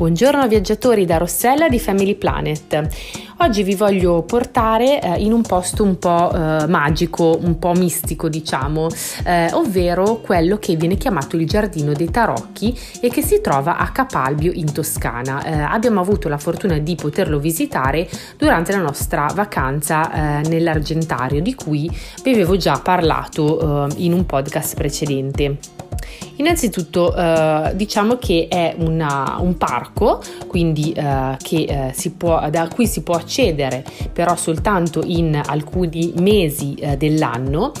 Buongiorno viaggiatori da Rossella di Family Planet. Oggi vi voglio portare eh, in un posto un po' eh, magico, un po' mistico diciamo, eh, ovvero quello che viene chiamato il Giardino dei Tarocchi e che si trova a Capalbio in Toscana. Eh, abbiamo avuto la fortuna di poterlo visitare durante la nostra vacanza eh, nell'Argentario di cui vi avevo già parlato eh, in un podcast precedente. Innanzitutto eh, diciamo che è una, un parco, quindi eh, che, eh, può, da cui si può accedere però soltanto in alcuni mesi eh, dell'anno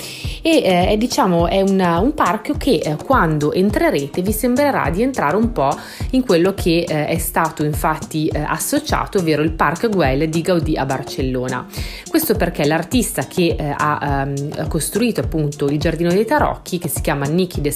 e eh, è, diciamo, è una, un parco che eh, quando entrerete vi sembrerà di entrare un po' in quello che è stato infatti associato, ovvero il Parc Güell di Gaudì a Barcellona. Questo perché l'artista che ha um, costruito appunto il Giardino dei Tarocchi, che si chiama Niki de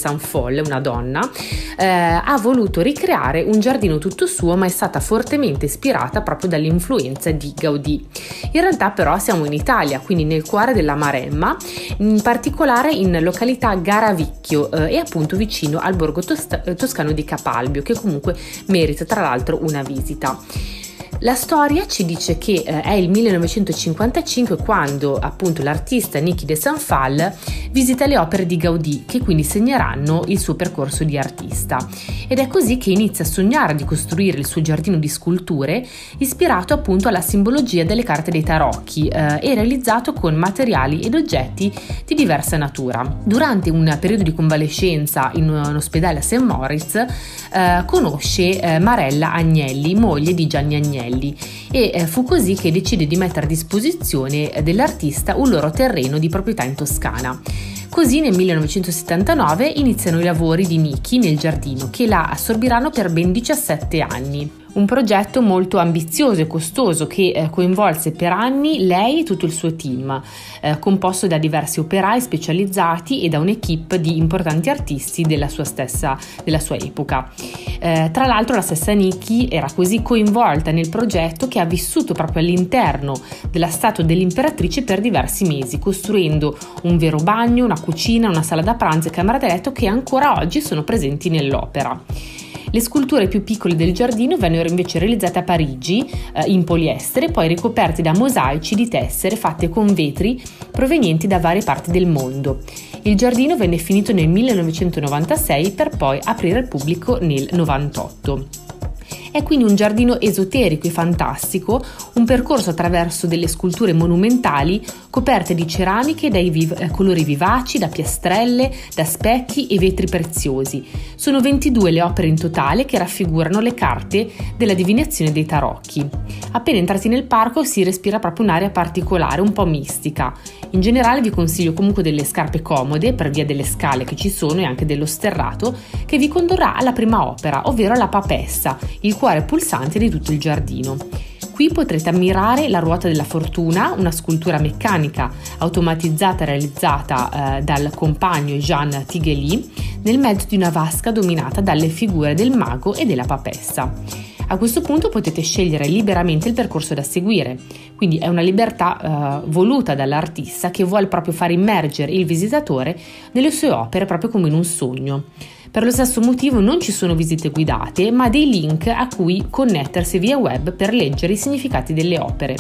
Sanfol, una donna, eh, ha voluto ricreare un giardino tutto suo ma è stata fortemente ispirata proprio dall'influenza di Gaudì. In realtà però siamo in Italia, quindi nel cuore della Maremma, in particolare in località Garavicchio eh, e appunto vicino al borgo tos- toscano di Capalbio che comunque merita tra l'altro una visita. La storia ci dice che eh, è il 1955 quando appunto l'artista Niki de Sanfal visita le opere di Gaudì che quindi segneranno il suo percorso di artista ed è così che inizia a sognare di costruire il suo giardino di sculture ispirato appunto alla simbologia delle carte dei tarocchi eh, e realizzato con materiali ed oggetti di diversa natura. Durante un periodo di convalescenza in un ospedale a St. Moritz eh, conosce eh, Marella Agnelli, moglie di Gianni Agnelli e eh, fu così che decide di mettere a disposizione dell'artista un loro terreno di proprietà in Toscana. Così nel 1979 iniziano i lavori di Miki nel giardino che la assorbiranno per ben 17 anni un progetto molto ambizioso e costoso che eh, coinvolse per anni lei e tutto il suo team, eh, composto da diversi operai specializzati e da un'equipe di importanti artisti della sua stessa della sua epoca. Eh, tra l'altro la stessa Nikki era così coinvolta nel progetto che ha vissuto proprio all'interno della statua dell'imperatrice per diversi mesi, costruendo un vero bagno, una cucina, una sala da pranzo e camera da letto che ancora oggi sono presenti nell'opera. Le sculture più piccole del giardino vennero invece realizzate a Parigi eh, in poliestere, poi ricoperte da mosaici di tessere fatte con vetri provenienti da varie parti del mondo. Il giardino venne finito nel 1996 per poi aprire al pubblico nel 1998. È quindi un giardino esoterico e fantastico, un percorso attraverso delle sculture monumentali coperte di ceramiche dai viv- eh, colori vivaci, da piastrelle, da specchi e vetri preziosi. Sono 22 le opere in totale che raffigurano le carte della divinazione dei tarocchi. Appena entrati nel parco si respira proprio un'area particolare, un po' mistica. In generale vi consiglio comunque delle scarpe comode per via delle scale che ci sono e anche dello sterrato che vi condurrà alla prima opera, ovvero la papessa, il cuore pulsante di tutto il giardino. Qui potrete ammirare la ruota della fortuna, una scultura meccanica automatizzata realizzata eh, dal compagno Jean Tiguely nel mezzo di una vasca dominata dalle figure del mago e della papessa. A questo punto potete scegliere liberamente il percorso da seguire, quindi è una libertà eh, voluta dall'artista che vuole proprio far immergere il visitatore nelle sue opere proprio come in un sogno. Per lo stesso motivo non ci sono visite guidate, ma dei link a cui connettersi via web per leggere i significati delle opere.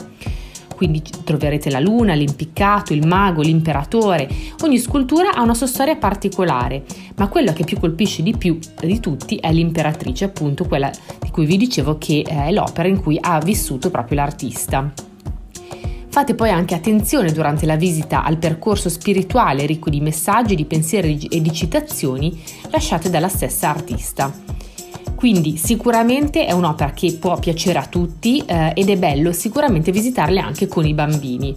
Quindi troverete la luna, l'impiccato, il mago, l'imperatore. Ogni scultura ha una sua storia particolare, ma quello che più colpisce di più di tutti è l'imperatrice, appunto quella di cui vi dicevo che è l'opera in cui ha vissuto proprio l'artista. Fate poi anche attenzione durante la visita al percorso spirituale ricco di messaggi, di pensieri e di citazioni lasciate dalla stessa artista. Quindi sicuramente è un'opera che può piacere a tutti eh, ed è bello sicuramente visitarle anche con i bambini.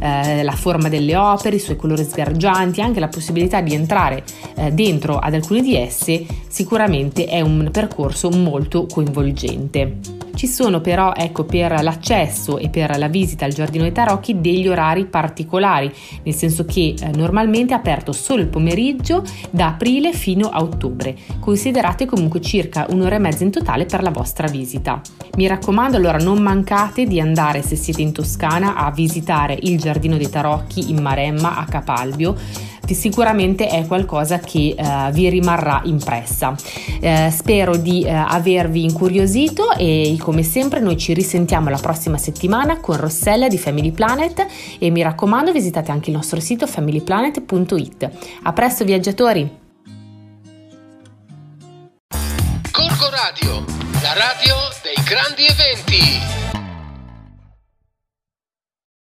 Eh, la forma delle opere, i suoi colori sgargianti, anche la possibilità di entrare eh, dentro ad alcune di esse sicuramente è un percorso molto coinvolgente. Ci sono però ecco per l'accesso e per la visita al Giardino dei Tarocchi degli orari particolari, nel senso che eh, normalmente è aperto solo il pomeriggio da aprile fino a ottobre. Considerate comunque circa un'ora e mezza in totale per la vostra visita. Mi raccomando allora non mancate di andare se siete in Toscana a visitare il Giardino dei Tarocchi in Maremma a Capalbio sicuramente è qualcosa che uh, vi rimarrà impressa. Uh, spero di uh, avervi incuriosito e come sempre noi ci risentiamo la prossima settimana con Rossella di Family Planet e mi raccomando visitate anche il nostro sito familyplanet.it. A presto viaggiatori! Corco Radio, la radio dei grandi eventi.